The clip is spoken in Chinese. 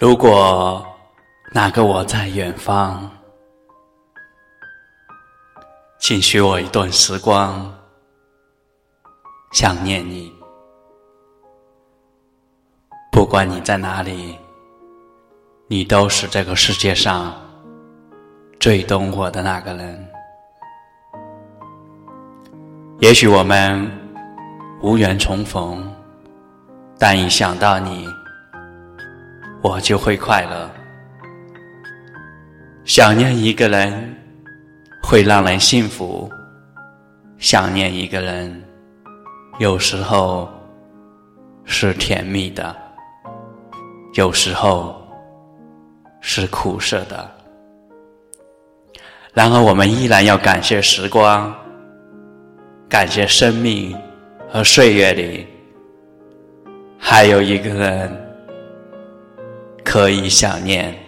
如果那个我在远方，请许我一段时光，想念你。不管你在哪里，你都是这个世界上最懂我的那个人。也许我们无缘重逢，但一想到你。我就会快乐。想念一个人会让人幸福，想念一个人有时候是甜蜜的，有时候是苦涩的。然而，我们依然要感谢时光，感谢生命和岁月里还有一个人。可以想念。